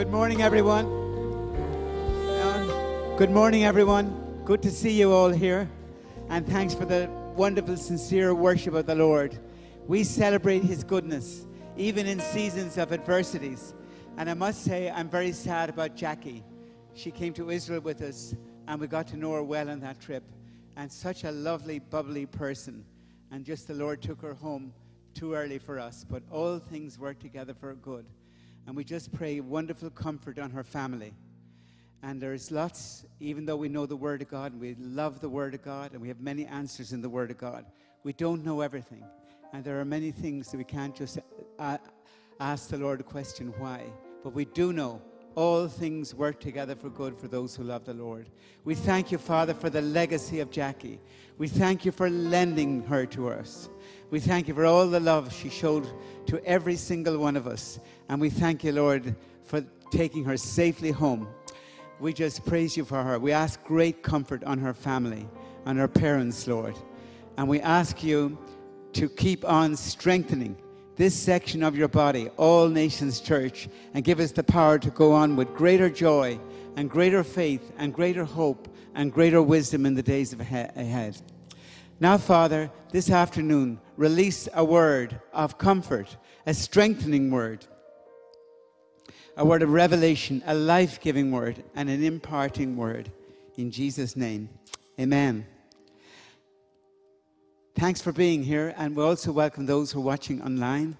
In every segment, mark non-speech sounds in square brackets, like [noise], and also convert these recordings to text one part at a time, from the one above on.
Good morning, everyone. Um, good morning, everyone. Good to see you all here. And thanks for the wonderful, sincere worship of the Lord. We celebrate His goodness, even in seasons of adversities. And I must say, I'm very sad about Jackie. She came to Israel with us, and we got to know her well on that trip. And such a lovely, bubbly person. And just the Lord took her home too early for us. But all things work together for good. And we just pray wonderful comfort on her family. And there's lots, even though we know the Word of God, and we love the Word of God, and we have many answers in the Word of God, we don't know everything. And there are many things that we can't just uh, ask the Lord a question why. But we do know all things work together for good for those who love the Lord. We thank you, Father, for the legacy of Jackie. We thank you for lending her to us. We thank you for all the love she showed to every single one of us. And we thank you, Lord, for taking her safely home. We just praise you for her. We ask great comfort on her family, on her parents, Lord. And we ask you to keep on strengthening this section of your body, All Nations Church, and give us the power to go on with greater joy and greater faith and greater hope and greater wisdom in the days ahead. Now, Father, this afternoon, release a word of comfort, a strengthening word a word of revelation, a life giving word, and an imparting word. In Jesus' name, amen. Thanks for being here, and we also welcome those who are watching online.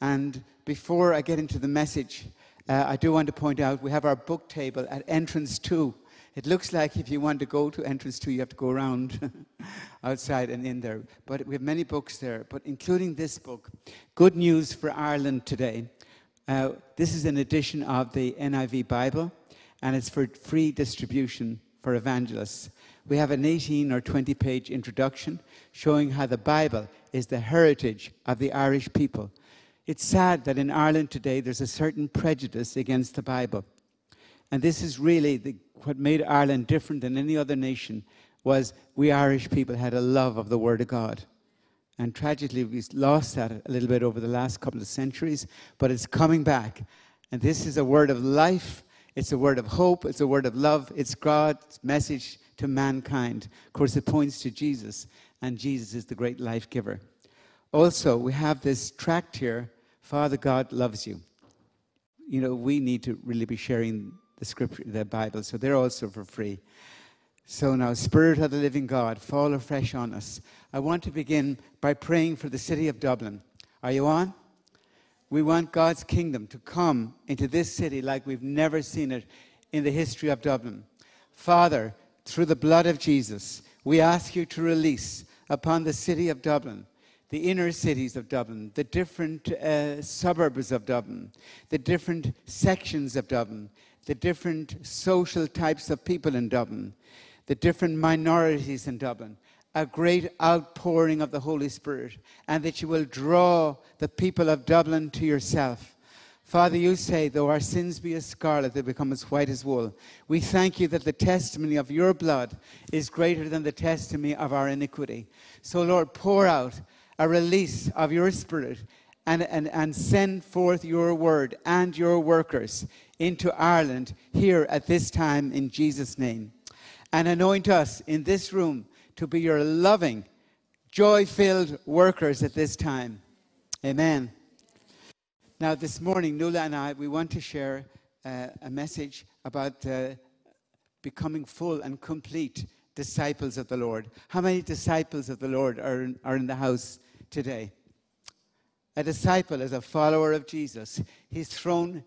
And before I get into the message, uh, I do want to point out we have our book table at entrance two. It looks like if you want to go to entrance two, you have to go around [laughs] outside and in there. But we have many books there, but including this book, Good News for Ireland Today. Uh, this is an edition of the NIV Bible, and it's for free distribution for evangelists. We have an 18 or 20 page introduction showing how the Bible is the heritage of the Irish people. It's sad that in Ireland today there's a certain prejudice against the Bible. And this is really the, what made Ireland different than any other nation was we Irish people had a love of the Word of God. And tragically, we've lost that a little bit over the last couple of centuries, but it's coming back. And this is a word of life, it's a word of hope, it's a word of love, it's God's message to mankind. Of course, it points to Jesus, and Jesus is the great life giver. Also, we have this tract here Father God loves you. You know, we need to really be sharing the scripture, the Bible, so they're also for free. So now, Spirit of the living God, fall afresh on us. I want to begin by praying for the city of Dublin. Are you on? We want God's kingdom to come into this city like we've never seen it in the history of Dublin. Father, through the blood of Jesus, we ask you to release upon the city of Dublin, the inner cities of Dublin, the different uh, suburbs of Dublin, the different sections of Dublin, the different social types of people in Dublin, the different minorities in Dublin, a great outpouring of the Holy Spirit, and that you will draw the people of Dublin to yourself. Father, you say, though our sins be as scarlet, they become as white as wool. We thank you that the testimony of your blood is greater than the testimony of our iniquity. So, Lord, pour out a release of your Spirit and, and, and send forth your word and your workers into Ireland here at this time in Jesus' name and anoint us in this room to be your loving, joy filled workers at this time. Amen. Now, this morning, Nuala and I, we want to share uh, a message about uh, becoming full and complete disciples of the Lord. How many disciples of the Lord are in, are in the house today? A disciple is a follower of Jesus. He's thrown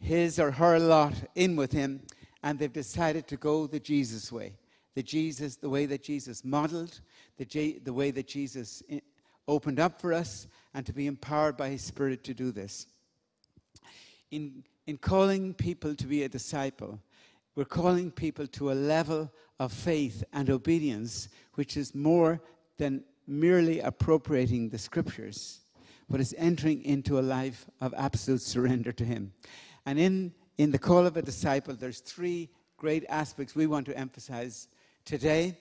his or her lot in with him and they've decided to go the Jesus way. The Jesus, the way that Jesus modeled, the, J, the way that Jesus opened up for us, and to be empowered by His Spirit to do this. In, in calling people to be a disciple, we're calling people to a level of faith and obedience which is more than merely appropriating the scriptures, but is entering into a life of absolute surrender to Him. And in in the call of a disciple, there's three great aspects we want to emphasize today.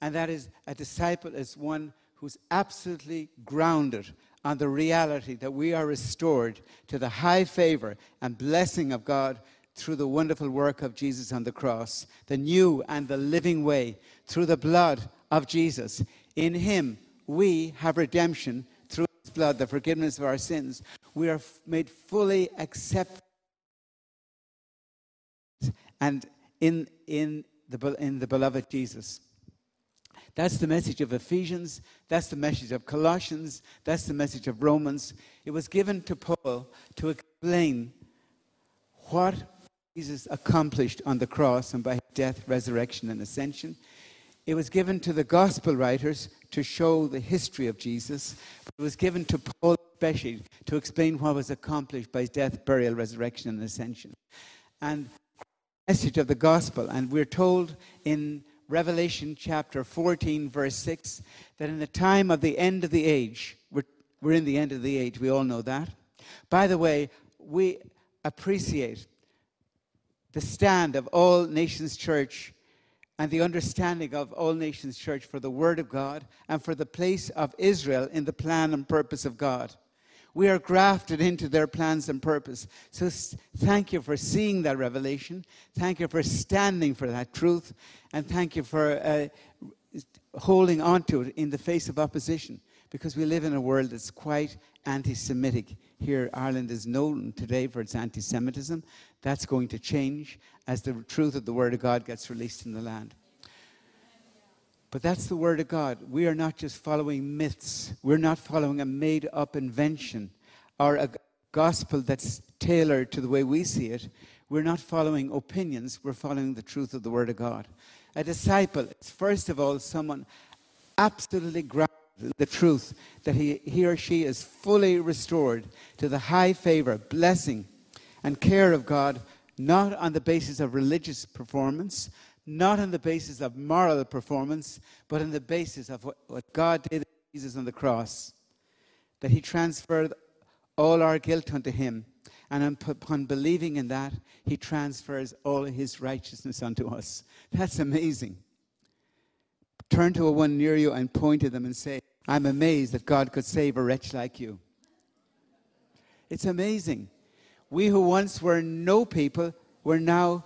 And that is a disciple is one who's absolutely grounded on the reality that we are restored to the high favor and blessing of God through the wonderful work of Jesus on the cross, the new and the living way, through the blood of Jesus. In Him, we have redemption through His blood, the forgiveness of our sins. We are made fully accepted. And in, in, the, in the beloved Jesus. That's the message of Ephesians. That's the message of Colossians. That's the message of Romans. It was given to Paul to explain what Jesus accomplished on the cross and by death, resurrection, and ascension. It was given to the gospel writers to show the history of Jesus. It was given to Paul especially to explain what was accomplished by his death, burial, resurrection, and ascension. And the message of the gospel. And we're told in Revelation chapter 14, verse 6, that in the time of the end of the age, we're, we're in the end of the age, we all know that. By the way, we appreciate the stand of All Nations Church and the understanding of All Nations Church for the Word of God and for the place of Israel in the plan and purpose of God. We are grafted into their plans and purpose. So thank you for seeing that revelation. Thank you for standing for that truth. And thank you for uh, holding on to it in the face of opposition. Because we live in a world that's quite anti Semitic. Here, Ireland is known today for its anti Semitism. That's going to change as the truth of the Word of God gets released in the land. But that's the Word of God. We are not just following myths, we're not following a made up invention or a gospel that's tailored to the way we see it. We're not following opinions, we're following the truth of the Word of God. A disciple is, first of all, someone absolutely grounded in the truth that he, he or she is fully restored to the high favor, blessing, and care of God, not on the basis of religious performance, not on the basis of moral performance, but on the basis of what, what God did Jesus on the cross. That he transferred all our guilt unto him. And upon believing in that, he transfers all his righteousness unto us. That's amazing. Turn to a one near you and point to them and say, I'm amazed that God could save a wretch like you. It's amazing. We who once were no people were now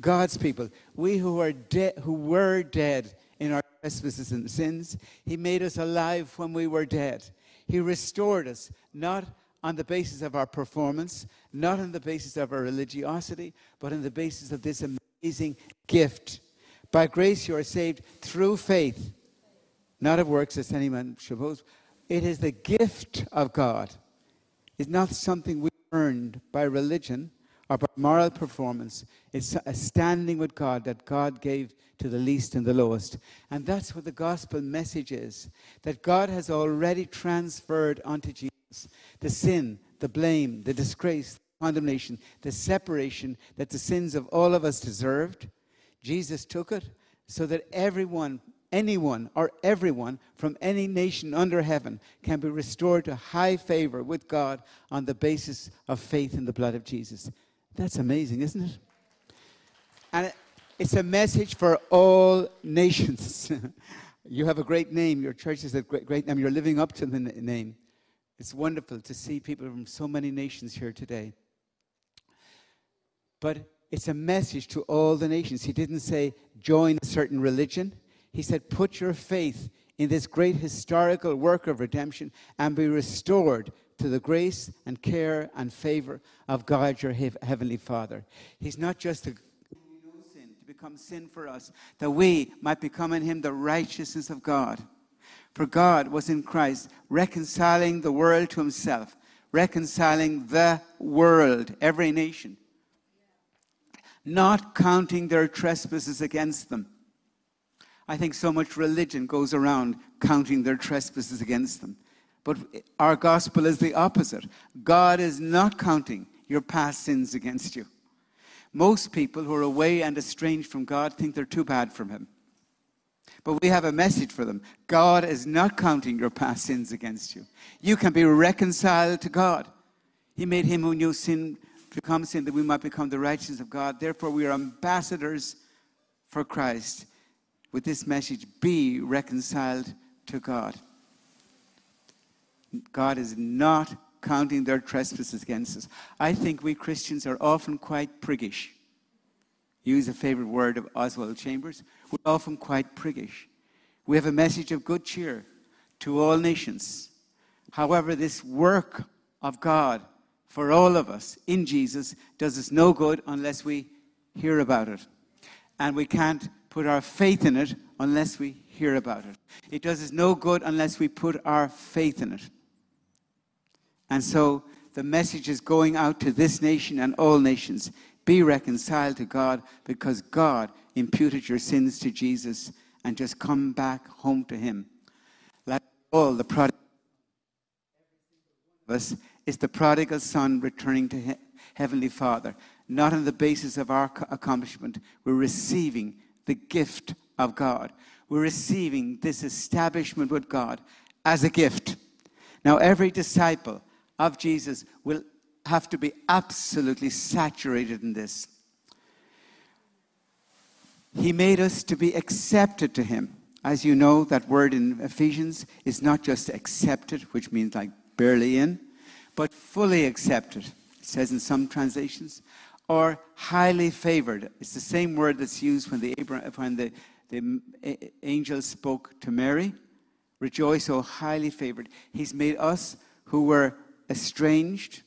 God's people. We who are dead, who were dead in our trespasses and sins, He made us alive when we were dead. He restored us, not on the basis of our performance, not on the basis of our religiosity, but on the basis of this amazing gift. By grace you are saved through faith, not of works, as any man suppose. It is the gift of God. It's not something we earned by religion by moral performance. It's a standing with God that God gave to the least and the lowest. And that's what the gospel message is that God has already transferred onto Jesus the sin, the blame, the disgrace, the condemnation, the separation that the sins of all of us deserved. Jesus took it so that everyone, anyone, or everyone from any nation under heaven can be restored to high favor with God on the basis of faith in the blood of Jesus. That's amazing, isn't it? And it's a message for all nations. [laughs] you have a great name. Your church has a great, great name. You're living up to the name. It's wonderful to see people from so many nations here today. But it's a message to all the nations. He didn't say join a certain religion. He said put your faith in this great historical work of redemption and be restored to the grace and care and favor of God, your heavenly Father. He's not just to sin, to become sin for us, that we might become in him the righteousness of God. For God was in Christ reconciling the world to himself, reconciling the world, every nation, not counting their trespasses against them. I think so much religion goes around counting their trespasses against them. But our gospel is the opposite. God is not counting your past sins against you. Most people who are away and estranged from God think they're too bad from Him. But we have a message for them God is not counting your past sins against you. You can be reconciled to God. He made Him who knew sin become sin that we might become the righteousness of God. Therefore, we are ambassadors for Christ. With this message, be reconciled to God. God is not counting their trespasses against us. I think we Christians are often quite priggish. Use a favorite word of Oswald Chambers. We're often quite priggish. We have a message of good cheer to all nations. However, this work of God for all of us in Jesus does us no good unless we hear about it. And we can't put our faith in it unless we hear about it. It does us no good unless we put our faith in it. And so the message is going out to this nation and all nations be reconciled to God because God imputed your sins to Jesus and just come back home to Him. Like all the prodigal us is the prodigal son returning to he- Heavenly Father, not on the basis of our accomplishment. We're receiving the gift of God. We're receiving this establishment with God as a gift. Now, every disciple of Jesus will have to be absolutely saturated in this. He made us to be accepted to Him. As you know, that word in Ephesians is not just accepted, which means like barely in, but fully accepted. It says in some translations, or highly favored. It's the same word that's used when the, Abraham, when the, the eh, eh, angel spoke to Mary. Rejoice, O highly favored. He's made us who were estranged.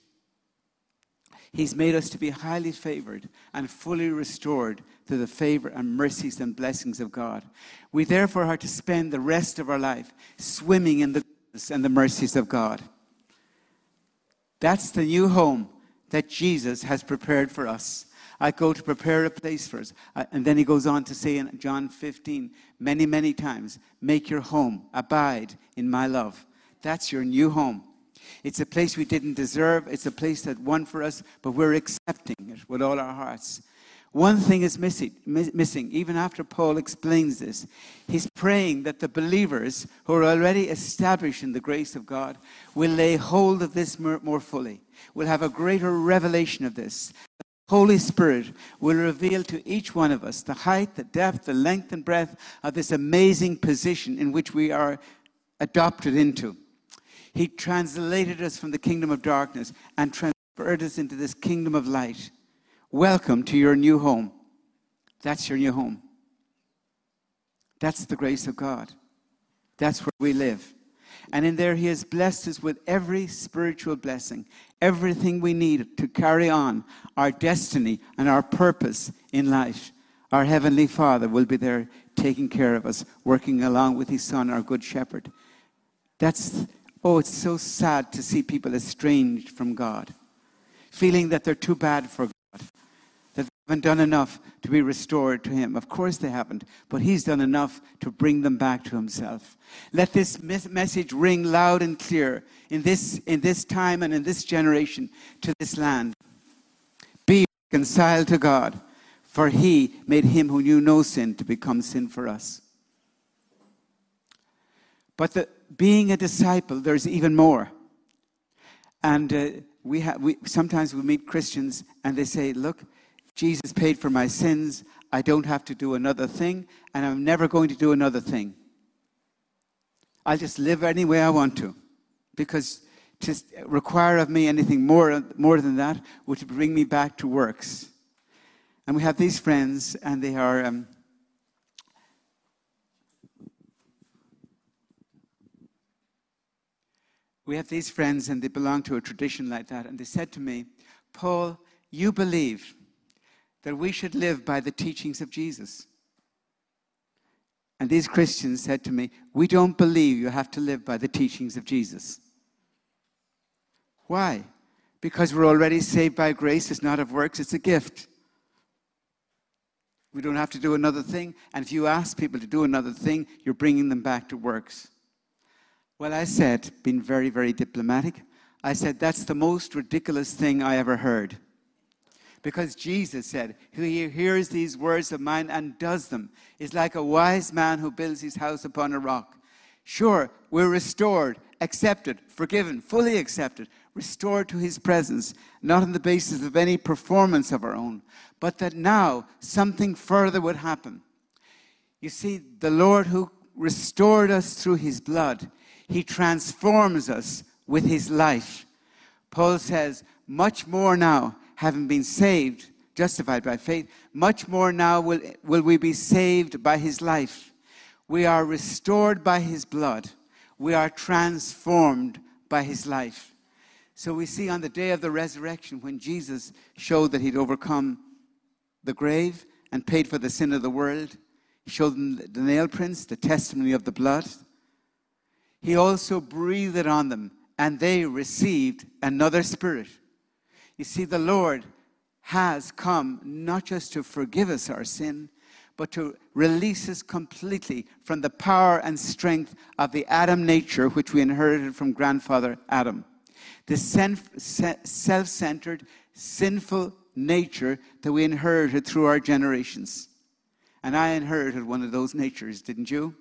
He's made us to be highly favored and fully restored to the favor and mercies and blessings of God. We therefore are to spend the rest of our life swimming in the goodness and the mercies of God. That's the new home that Jesus has prepared for us. I go to prepare a place for us. And then he goes on to say in John 15, many, many times, make your home, abide in my love. That's your new home. It's a place we didn't deserve. It's a place that won for us, but we're accepting it with all our hearts. One thing is missing, missing, even after Paul explains this. He's praying that the believers who are already established in the grace of God will lay hold of this more fully, will have a greater revelation of this. The Holy Spirit will reveal to each one of us the height, the depth, the length, and breadth of this amazing position in which we are adopted into. He translated us from the kingdom of darkness and transferred us into this kingdom of light. Welcome to your new home. That's your new home. That's the grace of God. That's where we live. And in there, He has blessed us with every spiritual blessing, everything we need to carry on our destiny and our purpose in life. Our Heavenly Father will be there taking care of us, working along with His Son, our Good Shepherd. That's, oh, it's so sad to see people estranged from God, feeling that they're too bad for God, that they haven't done enough to be restored to him. Of course they haven't, but he's done enough to bring them back to himself. Let this message ring loud and clear in this, in this time and in this generation to this land. Be reconciled to God, for he made him who knew no sin to become sin for us. But the, being a disciple, there's even more. And uh, we, have, we sometimes we meet Christians and they say, look, Jesus paid for my sins. I don't have to do another thing, and I'm never going to do another thing. I'll just live any way I want to, because to require of me anything more, more than that would bring me back to works. And we have these friends, and they are. Um, we have these friends, and they belong to a tradition like that. And they said to me, Paul, you believe that we should live by the teachings of Jesus. And these Christians said to me, We don't believe you have to live by the teachings of Jesus. Why? Because we're already saved by grace. It's not of works, it's a gift. We don't have to do another thing. And if you ask people to do another thing, you're bringing them back to works. Well, I said, being very, very diplomatic, I said, that's the most ridiculous thing I ever heard. Because Jesus said, Who hears these words of mine and does them is like a wise man who builds his house upon a rock. Sure, we're restored, accepted, forgiven, fully accepted, restored to his presence, not on the basis of any performance of our own, but that now something further would happen. You see, the Lord who restored us through his blood, he transforms us with his life. Paul says, much more now, having been saved, justified by faith, much more now will, will we be saved by his life. We are restored by his blood. We are transformed by his life. So we see on the day of the resurrection when Jesus showed that he'd overcome the grave and paid for the sin of the world, he showed them the nail prints, the testimony of the blood. He also breathed it on them, and they received another spirit. You see, the Lord has come not just to forgive us our sin, but to release us completely from the power and strength of the Adam nature which we inherited from grandfather Adam. The self centered, sinful nature that we inherited through our generations. And I inherited one of those natures, didn't you?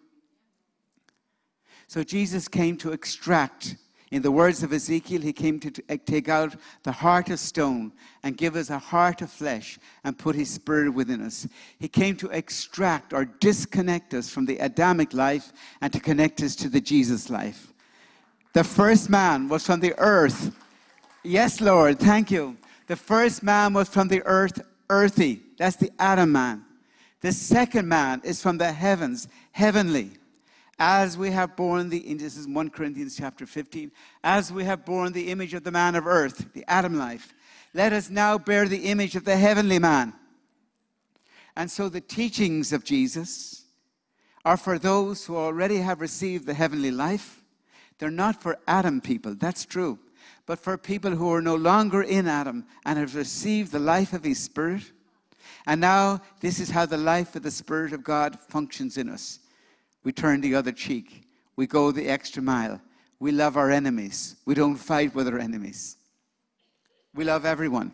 So Jesus came to extract in the words of Ezekiel, he came to eh, take out the heart of stone and give us a heart of flesh and put his spirit within us. He came to extract or disconnect us from the Adamic life and to connect us to the Jesus life. The first man was from the earth. Yes, Lord, thank you. The first man was from the earth, earthy. That's the Adam man. The second man is from the heavens, heavenly as we have borne the this is 1 corinthians chapter 15 as we have borne the image of the man of earth the adam life let us now bear the image of the heavenly man. And so the teachings of jesus are for those who already have received the heavenly life. They're not for adam people that's true but for people who are no longer in adam and have received the life of his spirit. And now this is how the life of the spirit of god functions in us we turn the other cheek. We go the extra mile. We love our enemies. We don't fight with our enemies. We love everyone.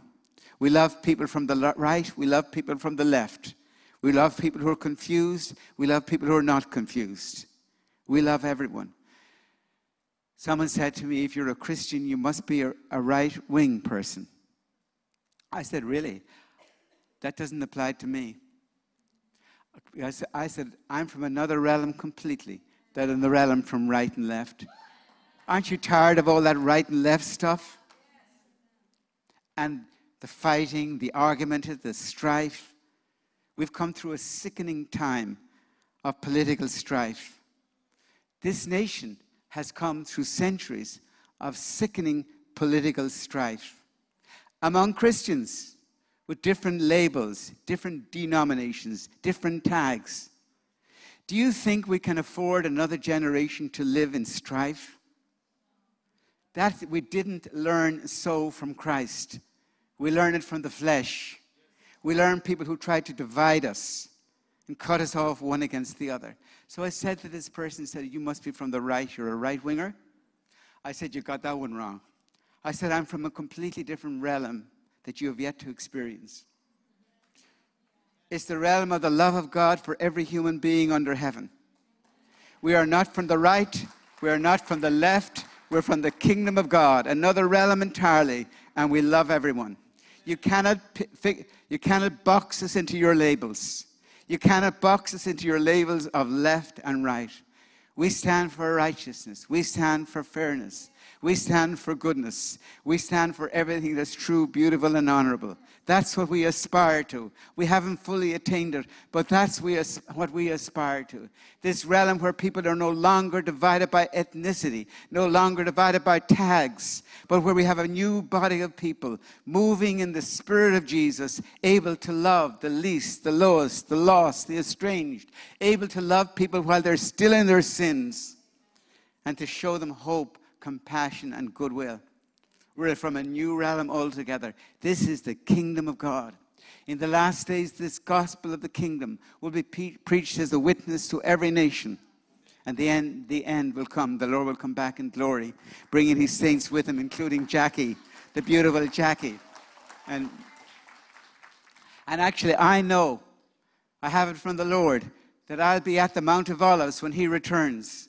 We love people from the right. We love people from the left. We love people who are confused. We love people who are not confused. We love everyone. Someone said to me, if you're a Christian, you must be a, right wing person. I said, really? That doesn't apply to me. I said, I'm from another realm completely, that in the realm from right and left. Aren't you tired of all that right and left stuff? And the fighting, the argument, the strife. We've come through a sickening time of political strife. This nation has come through centuries of sickening political strife. Among Christians, with different labels, different denominations, different tags. Do you think we can afford another generation to live in strife? That we didn't learn so from Christ. We learn it from the flesh. We learn people who try to divide us and cut us off one against the other. So I said to this person, said, You must be from the right, you're a right winger. I said, You got that one wrong. I said, I'm from a completely different realm that you have yet to experience. It's the realm of the love of God for every human being under heaven. We are not from the right, we are not from the left, we're from the kingdom of God, another realm entirely, and we love everyone. You cannot, you cannot box us into your labels. You cannot box us into your labels of left and right. We stand for righteousness. We stand for fairness. We stand for goodness. We stand for everything that's true, beautiful, and honorable. That's what we aspire to. We haven't fully attained it, but that's what we aspire to. This realm where people are no longer divided by ethnicity, no longer divided by tags, but where we have a new body of people moving in the spirit of Jesus, able to love the least, the lowest, the lost, the estranged, able to love people while they're still in their sins, and to show them hope compassion, and goodwill. We're from a new realm altogether. This is the kingdom of God. In the last days, this gospel of the kingdom will be pe- preached as a witness to every nation. And the end, the end will come. The Lord will come back in glory, bringing his saints with him, including Jackie, the beautiful Jackie. And, and actually, I know, I have it from the Lord, that I'll be at the Mount of Olives when he returns.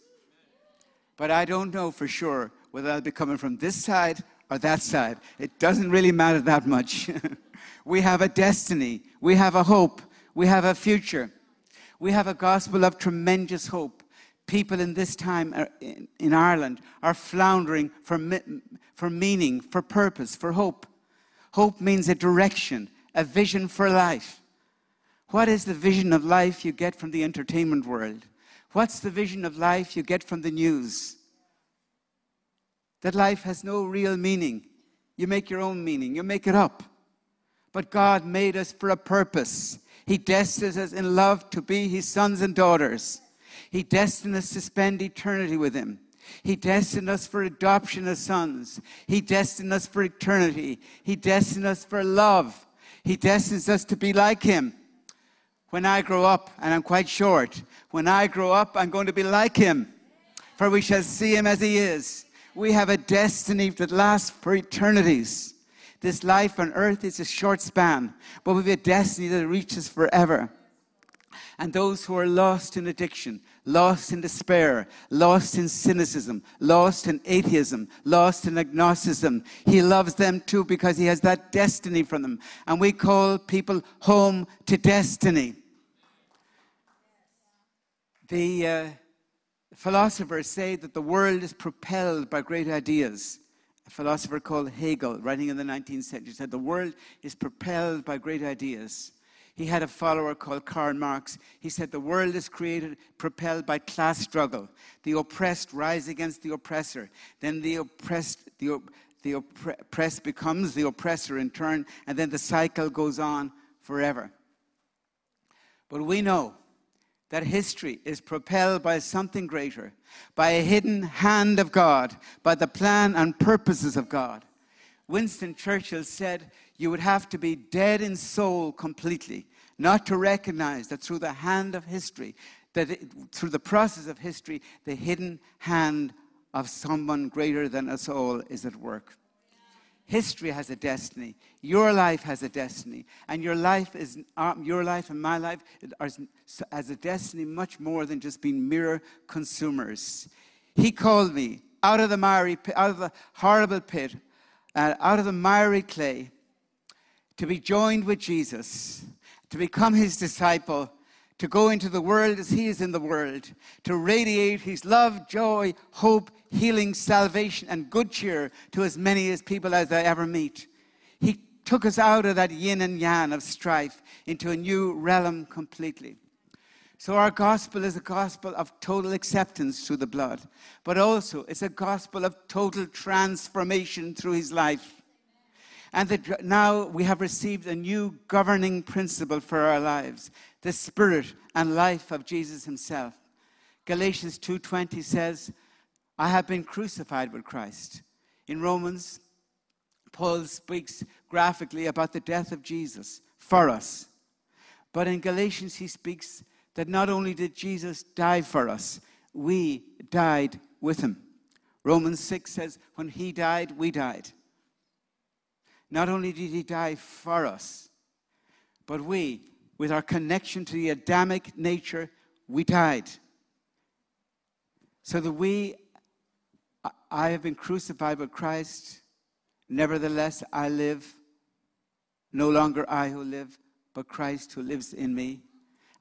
But I don't know for sure whether I'll be coming from this side or that side. It doesn't really matter that much. [laughs] we have a destiny, we have a hope, we have a future. We have a gospel of tremendous hope. People in this time in Ireland are floundering for, for meaning, for purpose, for hope. Hope means a direction, a vision for life. What is the vision of life you get from the entertainment world? What's the vision of life you get from the news? That life has no real meaning. You make your own meaning, you make it up. But God made us for a purpose. He destined us in love to be His sons and daughters. He destined us to spend eternity with Him. He destined us for adoption as sons. He destined us for eternity. He destined us for love. He destines us to be like Him. When I grow up, and I'm quite short, when I grow up, I'm going to be like Him, for we shall see Him as He is. We have a destiny that lasts for eternities. This life on earth is a short span, but we have a destiny that reaches forever. And those who are lost in addiction, lost in despair, lost in cynicism, lost in atheism, lost in agnosticism, He loves them too because He has that destiny for them. And we call people home to destiny. The uh, philosophers say that the world is propelled by great ideas. A philosopher called Hegel, writing in the 19th century, said the world is propelled by great ideas. He had a follower called Karl Marx. He said the world is created, propelled by class struggle. The oppressed rise against the oppressor. Then the oppressed, the, the oppressed becomes the oppressor in turn, and then the cycle goes on forever. But we know that history is propelled by something greater, by a hidden hand of God, by the plan and purposes of God. Winston Churchill said, You would have to be dead in soul completely, not to recognize that through the hand of history, that it, through the process of history, the hidden hand of someone greater than us all is at work. History has a destiny. Your life has a destiny. And your life is um, your life and my life has a destiny much more than just being mere consumers. He called me out of the miry out of the horrible pit, uh, out of the miry clay, to be joined with Jesus, to become his disciple, to go into the world as he is in the world, to radiate his love, joy, hope, healing, salvation, and good cheer to as many as people as I ever meet. He took us out of that yin and yang of strife into a new realm completely. So, our gospel is a gospel of total acceptance through the blood, but also it's a gospel of total transformation through his life. And that now we have received a new governing principle for our lives the spirit and life of Jesus himself. Galatians 2:20 says, I have been crucified with Christ. In Romans, Paul speaks graphically about the death of Jesus for us. But in Galatians, he speaks that not only did Jesus die for us, we died with him. Romans 6 says, when he died, we died. Not only did he die for us, but we, with our connection to the Adamic nature, we died. So that we I have been crucified with Christ. Nevertheless, I live. No longer I who live, but Christ who lives in me.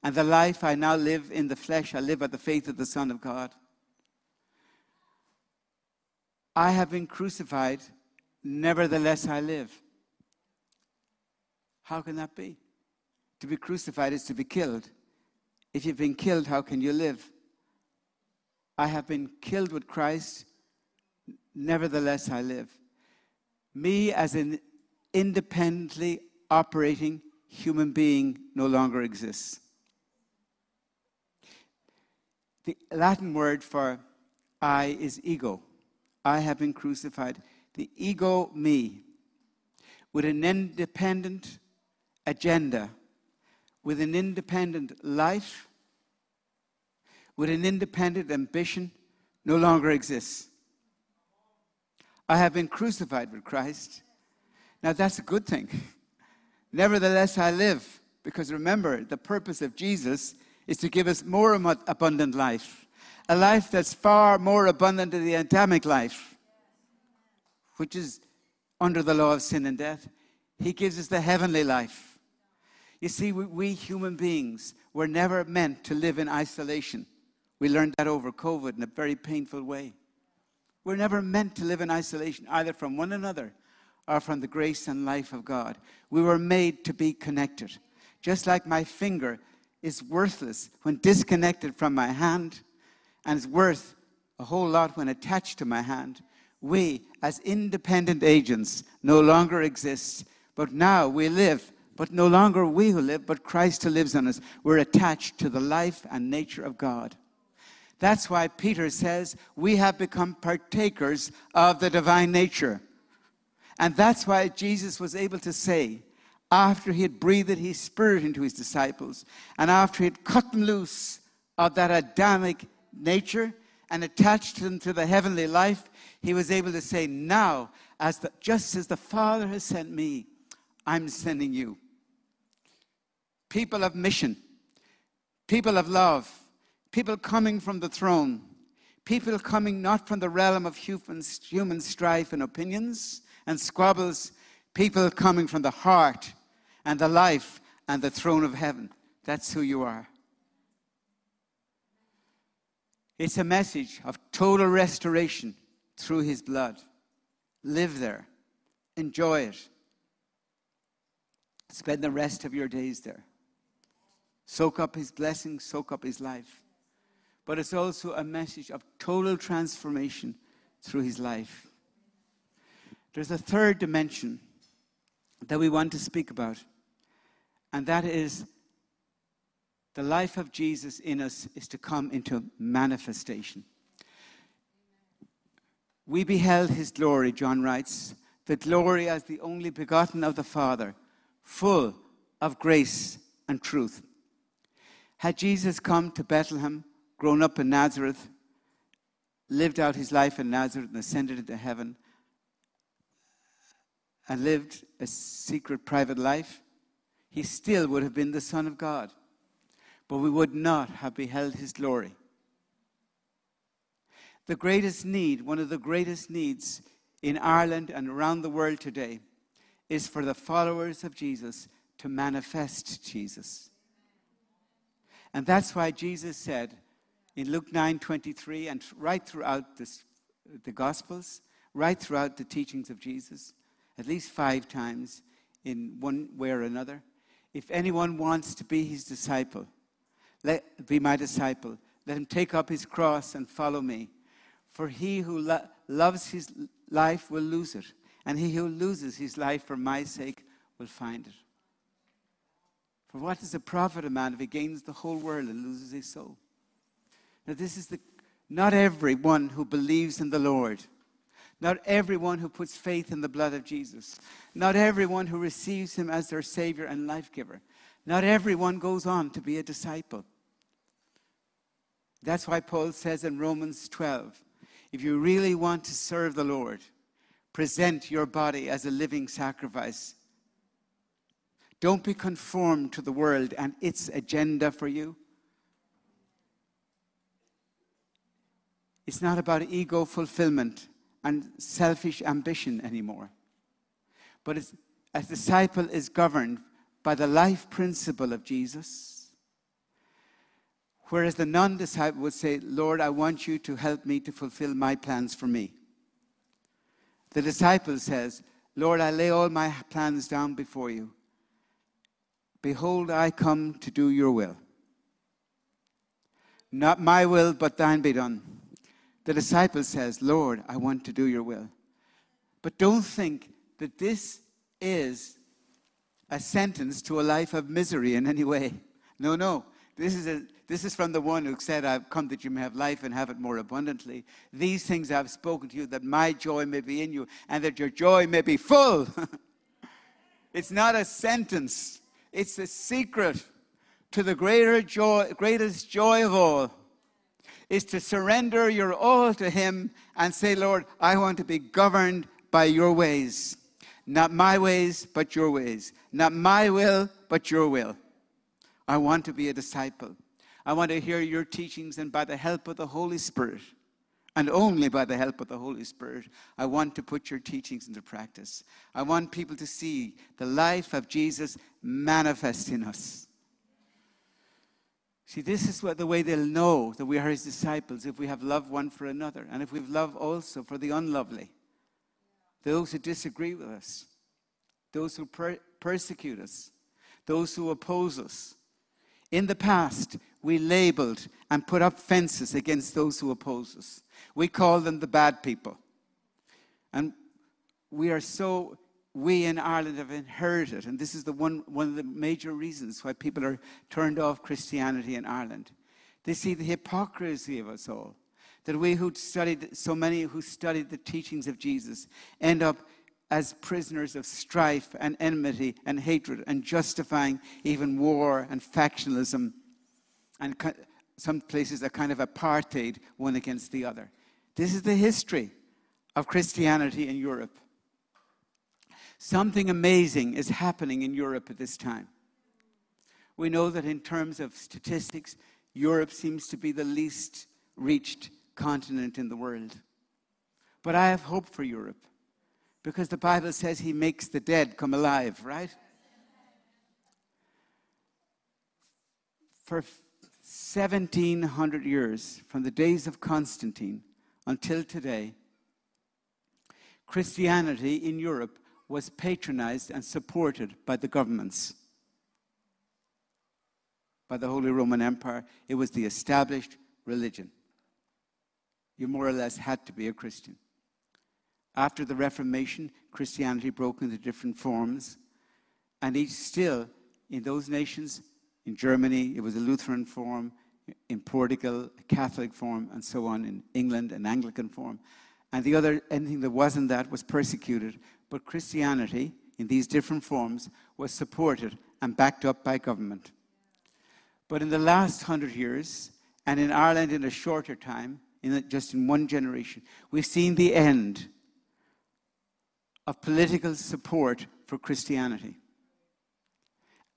And the life I now live in the flesh, I live by the faith of the Son of God. I have been crucified, nevertheless I live. How can that be? To be crucified is to be killed. If you've been killed, how can you live? I have been killed with Christ, nevertheless I live. Me as an independently operating human being no longer exists. The Latin word for I is ego. I have been crucified. The ego, me, with an independent agenda, with an independent life, with an independent ambition, no longer exists. I have been crucified with Christ. Now that's a good thing. Nevertheless, I live. Because remember, the purpose of Jesus is to give us more abundant life. A life that's far more abundant than the Adamic life, which is under the law of sin and death. He gives us the heavenly life. You see, we, we human beings were never meant to live in isolation. We learned that over COVID in a very painful way. We're never meant to live in isolation, either from one another or from the grace and life of God. We were made to be connected. Just like my finger is worthless when disconnected from my hand and is worth a whole lot when attached to my hand, we, as independent agents, no longer exist, but now we live. But no longer we who live, but Christ who lives in us. We're attached to the life and nature of God. That's why Peter says we have become partakers of the divine nature. And that's why Jesus was able to say, after he had breathed his spirit into his disciples, and after he had cut them loose of that Adamic nature and attached them to the heavenly life, he was able to say, Now, as the, just as the Father has sent me, I'm sending you. People of mission, people of love, people coming from the throne, people coming not from the realm of human, strife and opinions and squabbles, people coming from the heart and the life and the throne of heaven. That's who you are. It's a message of total restoration through his blood. Live there, enjoy it. Spend the rest of your days there. Soak up his blessings, soak up his life but it's also a message of total transformation through his life. There's a third dimension that we want to speak about, and that is the life of Jesus in us is to come into manifestation. We beheld his glory, John writes, the glory as the only begotten of the Father, full of grace and truth. Had Jesus come to Bethlehem grown up in Nazareth, lived out his life in Nazareth and ascended into heaven, and lived a secret private life, he still would have been the Son of God. But we would not have beheld his glory. The greatest need, one of the greatest needs in Ireland and around the world today, is for the followers of Jesus to manifest Jesus. And that's why Jesus said, in Luke 9 23 and right throughout this, the Gospels, right throughout the teachings of Jesus, at least five times in one way or another. If anyone wants to be his disciple, let be my disciple. Let him take up his cross and follow me. For he who lo- loves his life will lose it, and he who loses his life for my sake will find it. For what does it profit a man if he gains the whole world and loses his soul? Now, this is the, not everyone who believes in the Lord, not everyone who puts faith in the blood of Jesus, not everyone who receives him as their Savior and life giver, not everyone goes on to be a disciple. That's why Paul says in Romans 12 if you really want to serve the Lord, present your body as a living sacrifice. Don't be conformed to the world and its agenda for you. It's not about ego fulfillment and selfish ambition anymore. But a disciple is governed by the life principle of Jesus. Whereas the non disciple would say, Lord, I want you to help me to fulfill my plans for me. The disciple says, Lord, I lay all my plans down before you. Behold, I come to do your will. Not my will, but thine be done the disciple says, Lord, I want to do your will. But don't think that this is a sentence to a life of misery in any way. No, no. This is, a, this is from the one who said, I've come that you may have life and have it more abundantly. These things I've spoken to you, that my joy may be in you and that your joy may be full. [laughs] it's not a sentence, it's a secret to the greater joy, greatest joy of all is to surrender your all to Him and say, Lord, I want to be governed by your ways. Not my ways, but your ways. Not my will, but your will. I want to be a disciple. I want to hear your teachings, and by the help of the Holy Spirit, and only by the help of the Holy Spirit, I want to put your teachings into practice. I want people to see the life of Jesus manifest in us. See, this is what the way they'll know that we are his disciples if we have love one for another and if we've love also for the unlovely, those who disagree with us, those who per- persecute us, those who oppose us. In the past, we labeled and put up fences against those who oppose us. We call them the bad people. And we are so we in Ireland have inherited, and this is the one, one of the major reasons why people are turned off Christianity in Ireland. They see the hypocrisy of us all. That we who studied, so many who studied the teachings of Jesus, end up as prisoners of strife and enmity and hatred and justifying even war and factionalism and some places a kind of apartheid one against the other. This is the history of Christianity in Europe. Something amazing is happening in Europe at this time. We know that in terms of statistics, Europe seems to be the least reached continent in the world. But I have hope for Europe because the Bible says he makes the dead come alive, right? For 1700 years, from the days of Constantine until today, Christianity in Europe was patronized and supported by the governments. By the Holy Roman Empire, it was the established religion. You more or less had to be a Christian. After the Reformation, Christianity broke into different forms, and each still, in those nations, in Germany, it was a Lutheran form, in Portugal, a Catholic form, and so on, in England, an Anglican form. And the other, anything that wasn't that was persecuted but Christianity, in these different forms, was supported and backed up by government. But in the last hundred years, and in Ireland in a shorter time, in just in one generation, we've seen the end of political support for Christianity.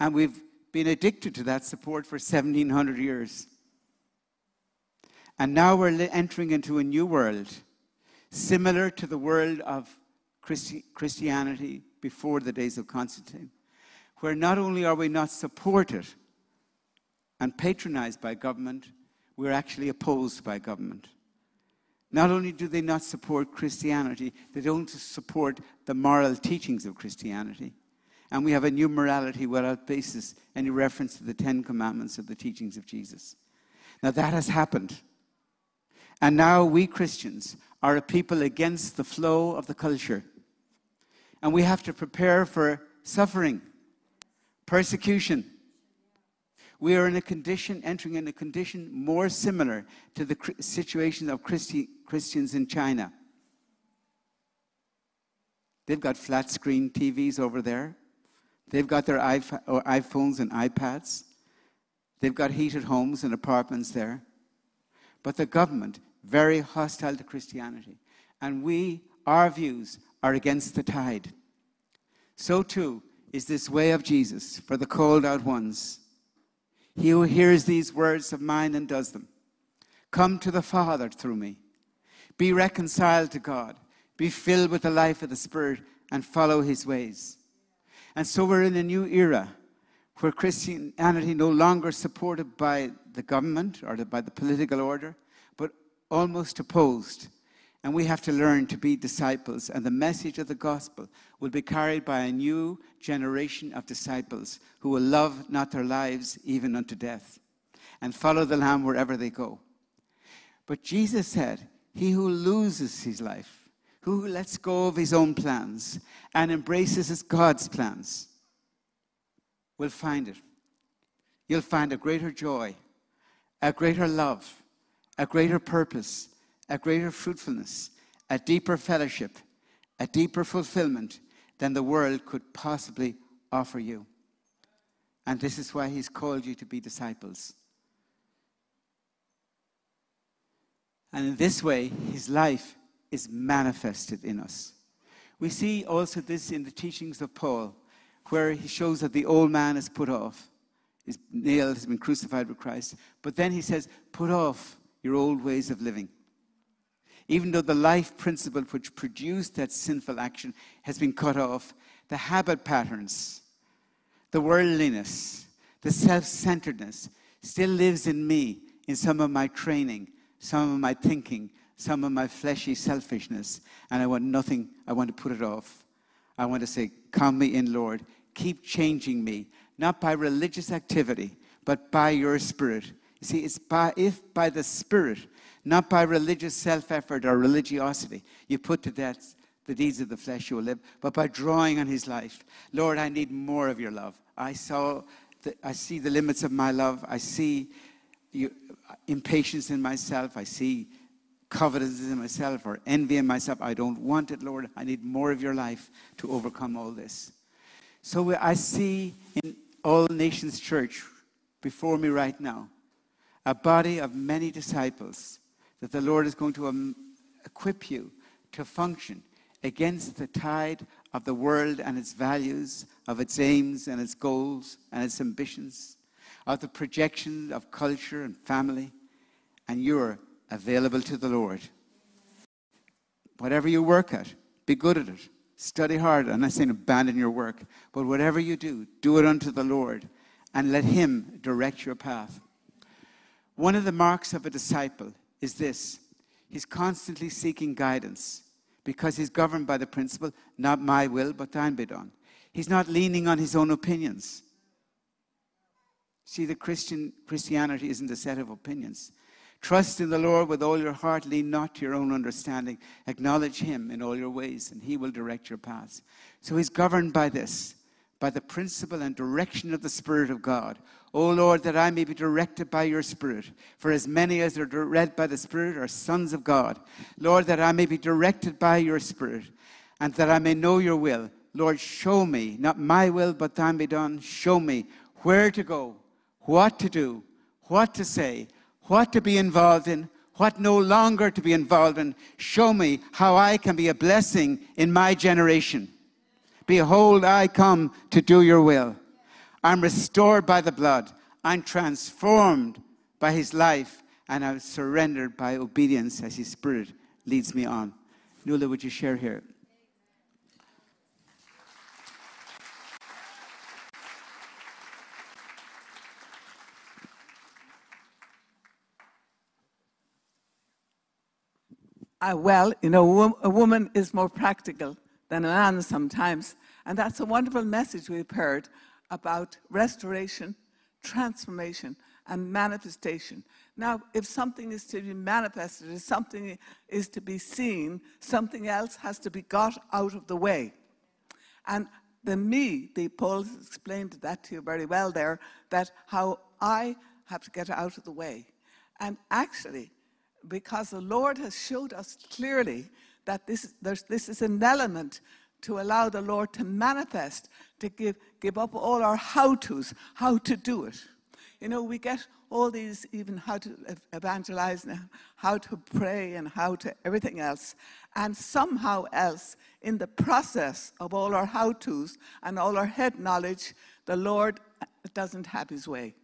And we've been addicted to that support for 1700 years. And now we're entering into a new world, similar to the world of Christi- Christianity before the days of Constantine, where not only are we not supported and patronized by government, we're actually opposed by government. Not only do they not support Christianity, they don't support the moral teachings of Christianity. And we have a new morality without basis, any reference to the Ten Commandments of the teachings of Jesus. Now that has happened. And now we Christians are a people against the flow of the culture and we have to prepare for suffering, persecution. We are in a condition, entering in a condition more similar to the situation of Christi- Christians in China. They've got flat screen TVs over there. They've got their iPhones and iPads. They've got heated homes and apartments there. But the government, very hostile to Christianity. And we, our views, are against the tide. So too is this way of Jesus for the called out ones. He who hears these words of mine and does them. Come to the Father through me. Be reconciled to God. Be filled with the life of the Spirit and follow his ways. And so we're in a new era where Christianity no longer supported by the government or by the political order, but almost opposed and we have to learn to be disciples. And the message of the gospel will be carried by a new generation of disciples who will love not their lives even unto death and follow the Lamb wherever they go. But Jesus said, He who loses his life, who lets go of his own plans and embraces his God's plans, will find it. You'll find a greater joy, a greater love, a greater purpose a greater fruitfulness, a deeper fellowship, a deeper fulfillment than the world could possibly offer you. And this is why he's called you to be disciples. And in this way, his life is manifested in us. We see also this in the teachings of Paul, where he shows that the old man is put off, is nailed, has been crucified with Christ. But then he says, put off your old ways of living even though the life principle which produced that sinful action has been cut off, the habit patterns, the worldliness, the self centeredness still lives in me in some of my training, some of my thinking, some of my fleshy selfishness, and I want nothing, I want to put it off. I want to say, Come me in, Lord. Keep changing me, not by religious activity, but by your Spirit. You see, it's by, if by the Spirit, not by religious self effort or religiosity, you put to death the deeds of the flesh you will live, but by drawing on his life. Lord, I need more of your love. I saw the, I see the limits of my love. I see impatience in myself. I see covetousness in myself or envy in myself. I don't want it, Lord. I need more of your life to overcome all this. So I see in All Nations Church before me right now a body of many disciples that the Lord is going to um, equip you to function against the tide of the world and its values, of its aims and its goals and its ambitions, of the projection of culture and family, and you're available to the Lord. Whatever you work at, be good at it. Study hard. I'm not saying abandon your work, but whatever you do, do it unto the Lord and let Him direct your path. One of the marks of a disciple is this he's constantly seeking guidance because he's governed by the principle, not my will, but thine be done. He's not leaning on his own opinions. See, the Christian Christianity isn't a set of opinions. Trust in the Lord with all your heart, lean not to your own understanding. Acknowledge him in all your ways, and he will direct your paths. So he's governed by this, by the principle and direction of the Spirit of God. O Lord, that I may be directed by your Spirit. For as many as are led by the Spirit are sons of God. Lord, that I may be directed by your Spirit, and that I may know your will. Lord, show me, not my will, but thine be done. Show me where to go, what to do, what to say, what to be involved in, what no longer to be involved in. Show me how I can be a blessing in my generation. Behold, I come to do your will. I'm restored by the blood. I'm transformed by his life. And I'm surrendered by obedience as his spirit leads me on. Nuala, would you share here? Uh, well, you know, a woman is more practical than a man sometimes. And that's a wonderful message we've heard about restoration, transformation, and manifestation. Now, if something is to be manifested, if something is to be seen, something else has to be got out of the way. And the me, the Paul explained that to you very well there, that how I have to get out of the way. And actually, because the Lord has showed us clearly that this, this is an element to allow the Lord to manifest, to give, give up all our how to's, how to do it. You know, we get all these, even how to evangelize how to pray, and how to everything else. And somehow else, in the process of all our how to's and all our head knowledge, the Lord doesn't have his way.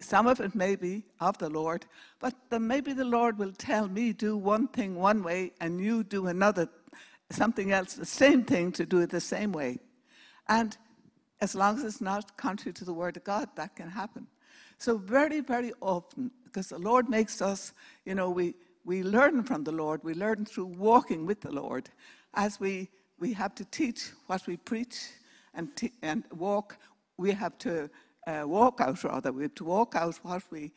Some of it may be of the Lord, but then maybe the Lord will tell me, do one thing one way, and you do another something else, the same thing, to do it the same way. And as long as it's not contrary to the Word of God, that can happen. So, very, very often, because the Lord makes us, you know, we, we learn from the Lord, we learn through walking with the Lord. As we, we have to teach what we preach and, t- and walk, we have to uh, walk out, rather, we have to walk out what we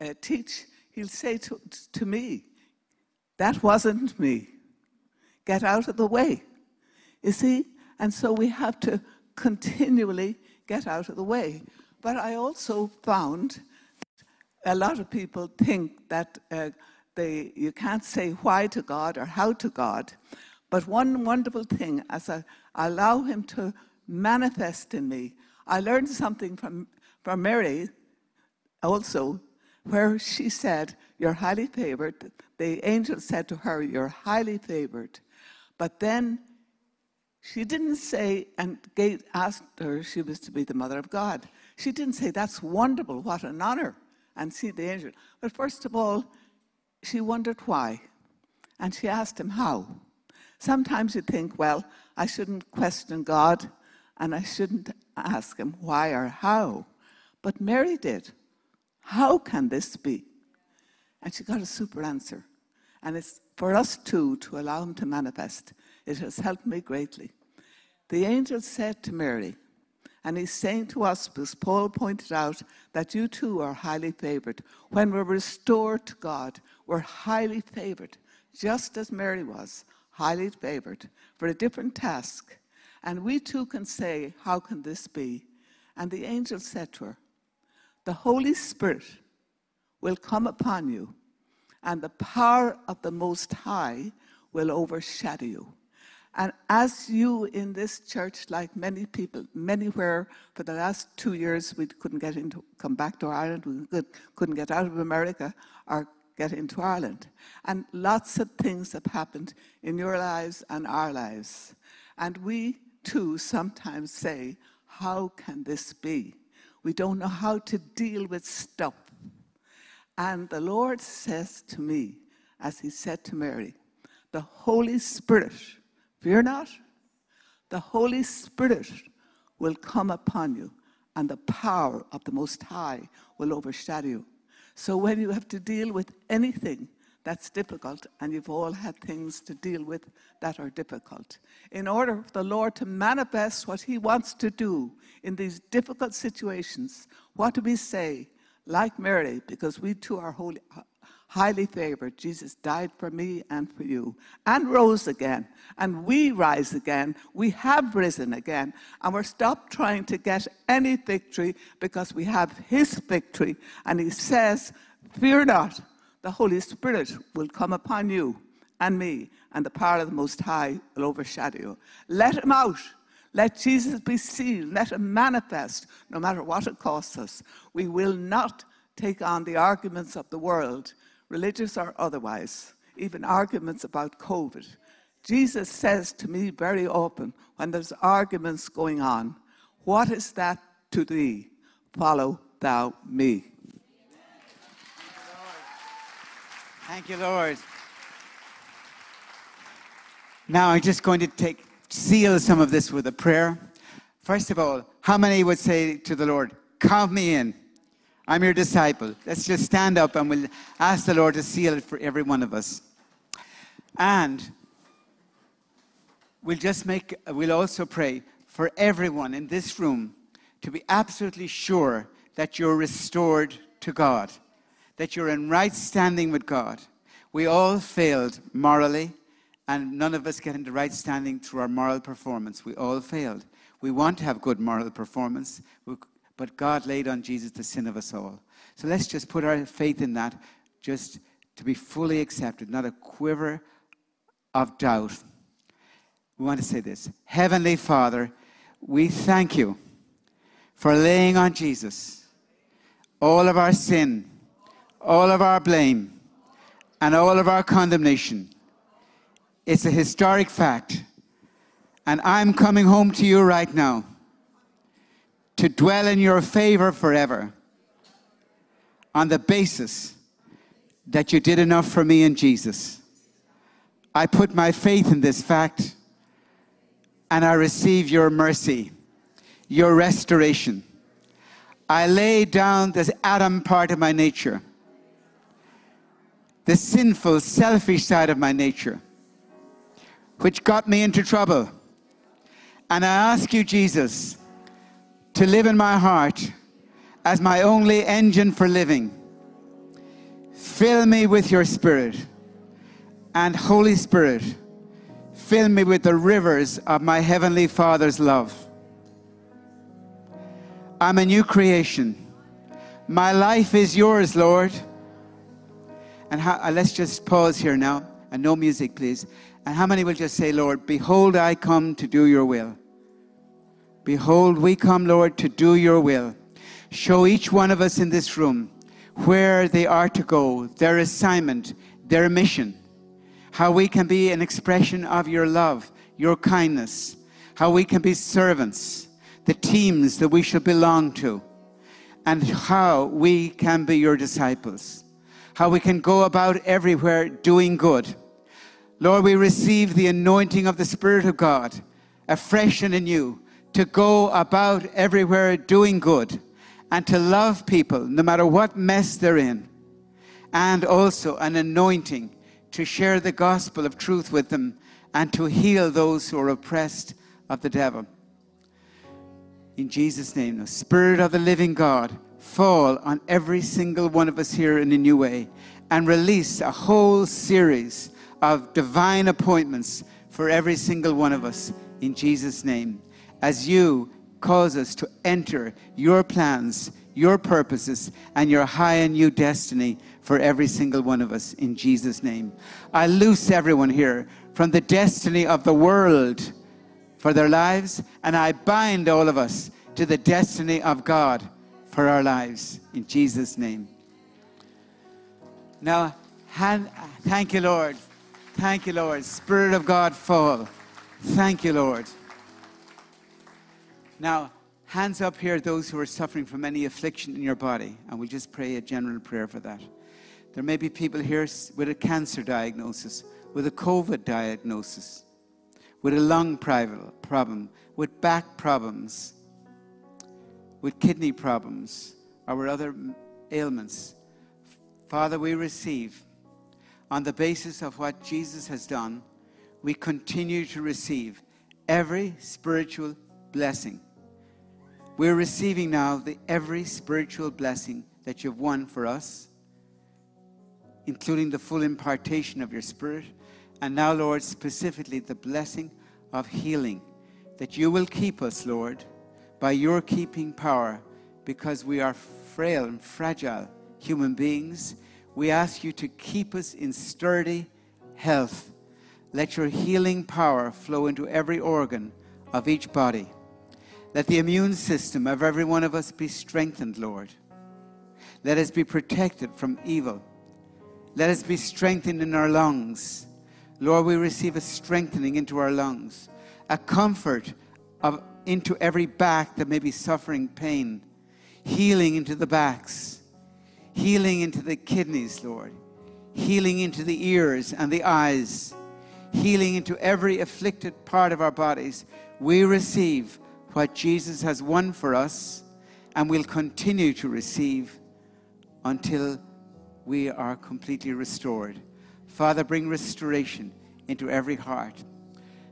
uh, teach. He'll say to, to me, That wasn't me. Get out of the way. You see? And so we have to continually get out of the way. But I also found a lot of people think that uh, they, you can't say why to God or how to God. But one wonderful thing, as I allow Him to manifest in me, I learned something from, from Mary also, where she said, You're highly favored. The angel said to her, You're highly favored. But then she didn't say, and asked her she was to be the mother of God. She didn't say, That's wonderful, what an honor, and see the angel. But first of all, she wondered why. And she asked him how. Sometimes you think, Well, I shouldn't question God and I shouldn't ask him why or how. But Mary did. How can this be? And she got a super answer. And it's for us too to allow him to manifest. It has helped me greatly. The angel said to Mary, and he's saying to us, because Paul pointed out that you too are highly favored. When we're restored to God, we're highly favored, just as Mary was highly favored for a different task. And we too can say, How can this be? And the angel said to her, The Holy Spirit will come upon you, and the power of the Most High will overshadow you. And as you in this church, like many people, manywhere for the last two years, we couldn't get into, come back to Ireland, we couldn't get out of America or get into Ireland. And lots of things have happened in your lives and our lives. And we too sometimes say, How can this be? We don't know how to deal with stuff. And the Lord says to me, as He said to Mary, the Holy Spirit Fear not. The Holy Spirit will come upon you, and the power of the Most High will overshadow you. So when you have to deal with anything that's difficult, and you've all had things to deal with that are difficult, in order for the Lord to manifest what He wants to do in these difficult situations, what do we say? Like Mary, because we too are holy, highly favored. Jesus died for me and for you and rose again. And we rise again. We have risen again. And we're stopped trying to get any victory because we have his victory. And he says, Fear not, the Holy Spirit will come upon you and me, and the power of the Most High will overshadow you. Let him out. Let Jesus be seen. Let him manifest, no matter what it costs us. We will not take on the arguments of the world religious or otherwise, even arguments about COVID. Jesus says to me very often when there's arguments going on, What is that to thee? Follow thou me. Thank you, Lord. Now I'm just going to take seal some of this with a prayer. First of all, how many would say to the Lord, Count me in? I'm your disciple. Let's just stand up and we'll ask the Lord to seal it for every one of us. And we'll just make, we'll also pray for everyone in this room to be absolutely sure that you're restored to God, that you're in right standing with God. We all failed morally, and none of us get into right standing through our moral performance. We all failed. We want to have good moral performance. But God laid on Jesus the sin of us all. So let's just put our faith in that, just to be fully accepted, not a quiver of doubt. We want to say this Heavenly Father, we thank you for laying on Jesus all of our sin, all of our blame, and all of our condemnation. It's a historic fact. And I'm coming home to you right now to dwell in your favor forever on the basis that you did enough for me in Jesus. I put my faith in this fact and I receive your mercy, your restoration. I lay down this Adam part of my nature, the sinful, selfish side of my nature, which got me into trouble. And I ask you, Jesus, to live in my heart as my only engine for living. Fill me with your Spirit. And Holy Spirit, fill me with the rivers of my Heavenly Father's love. I'm a new creation. My life is yours, Lord. And uh, let's just pause here now, and no music, please. And how many will just say, Lord, behold, I come to do your will? Behold, we come, Lord, to do your will. Show each one of us in this room where they are to go, their assignment, their mission, how we can be an expression of your love, your kindness, how we can be servants, the teams that we should belong to, and how we can be your disciples, how we can go about everywhere doing good. Lord, we receive the anointing of the Spirit of God, afresh and anew to go about everywhere doing good and to love people no matter what mess they're in, and also an anointing to share the gospel of truth with them and to heal those who are oppressed of the devil. In Jesus' name, the Spirit of the living God fall on every single one of us here in a new way and release a whole series of divine appointments for every single one of us in Jesus' name. As you cause us to enter your plans, your purposes, and your high and new destiny for every single one of us in Jesus' name. I loose everyone here from the destiny of the world for their lives, and I bind all of us to the destiny of God for our lives in Jesus' name. Now, thank you, Lord. Thank you, Lord. Spirit of God, fall. Thank you, Lord. Now, hands up here, those who are suffering from any affliction in your body, and we'll just pray a general prayer for that. There may be people here with a cancer diagnosis, with a COVID diagnosis, with a lung problem, with back problems, with kidney problems, or with other ailments. Father, we receive on the basis of what Jesus has done, we continue to receive every spiritual blessing. We're receiving now the every spiritual blessing that you've won for us, including the full impartation of your spirit. And now, Lord, specifically the blessing of healing, that you will keep us, Lord, by your keeping power, because we are frail and fragile human beings. We ask you to keep us in sturdy health. Let your healing power flow into every organ of each body. Let the immune system of every one of us be strengthened, Lord. Let us be protected from evil. Let us be strengthened in our lungs. Lord, we receive a strengthening into our lungs, a comfort of, into every back that may be suffering pain, healing into the backs, healing into the kidneys, Lord, healing into the ears and the eyes, healing into every afflicted part of our bodies. We receive what Jesus has won for us and will continue to receive until we are completely restored. Father, bring restoration into every heart.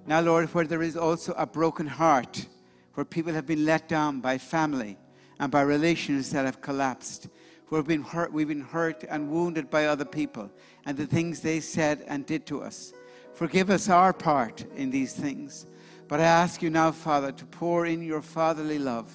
Now, Lord, where there is also a broken heart, where people have been let down by family and by relations that have collapsed, where we've been hurt, we've been hurt and wounded by other people and the things they said and did to us. Forgive us our part in these things. But I ask you now, Father, to pour in your fatherly love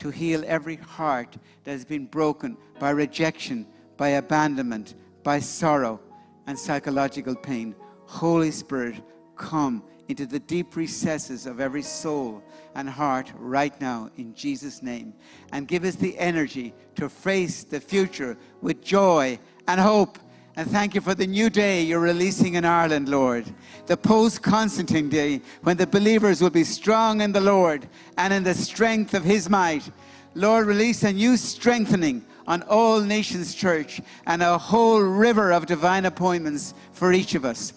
to heal every heart that has been broken by rejection, by abandonment, by sorrow, and psychological pain. Holy Spirit, come into the deep recesses of every soul and heart right now in Jesus' name and give us the energy to face the future with joy and hope and thank you for the new day you're releasing in Ireland, Lord. The post Constantine day, when the believers will be strong in the Lord and in the strength of his might. Lord, release a new strengthening on all nations church and a whole river of divine appointments for each of us.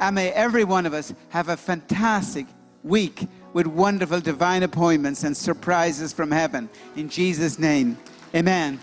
And may every one of us have a fantastic week with wonderful divine appointments and surprises from heaven. In Jesus' name, amen.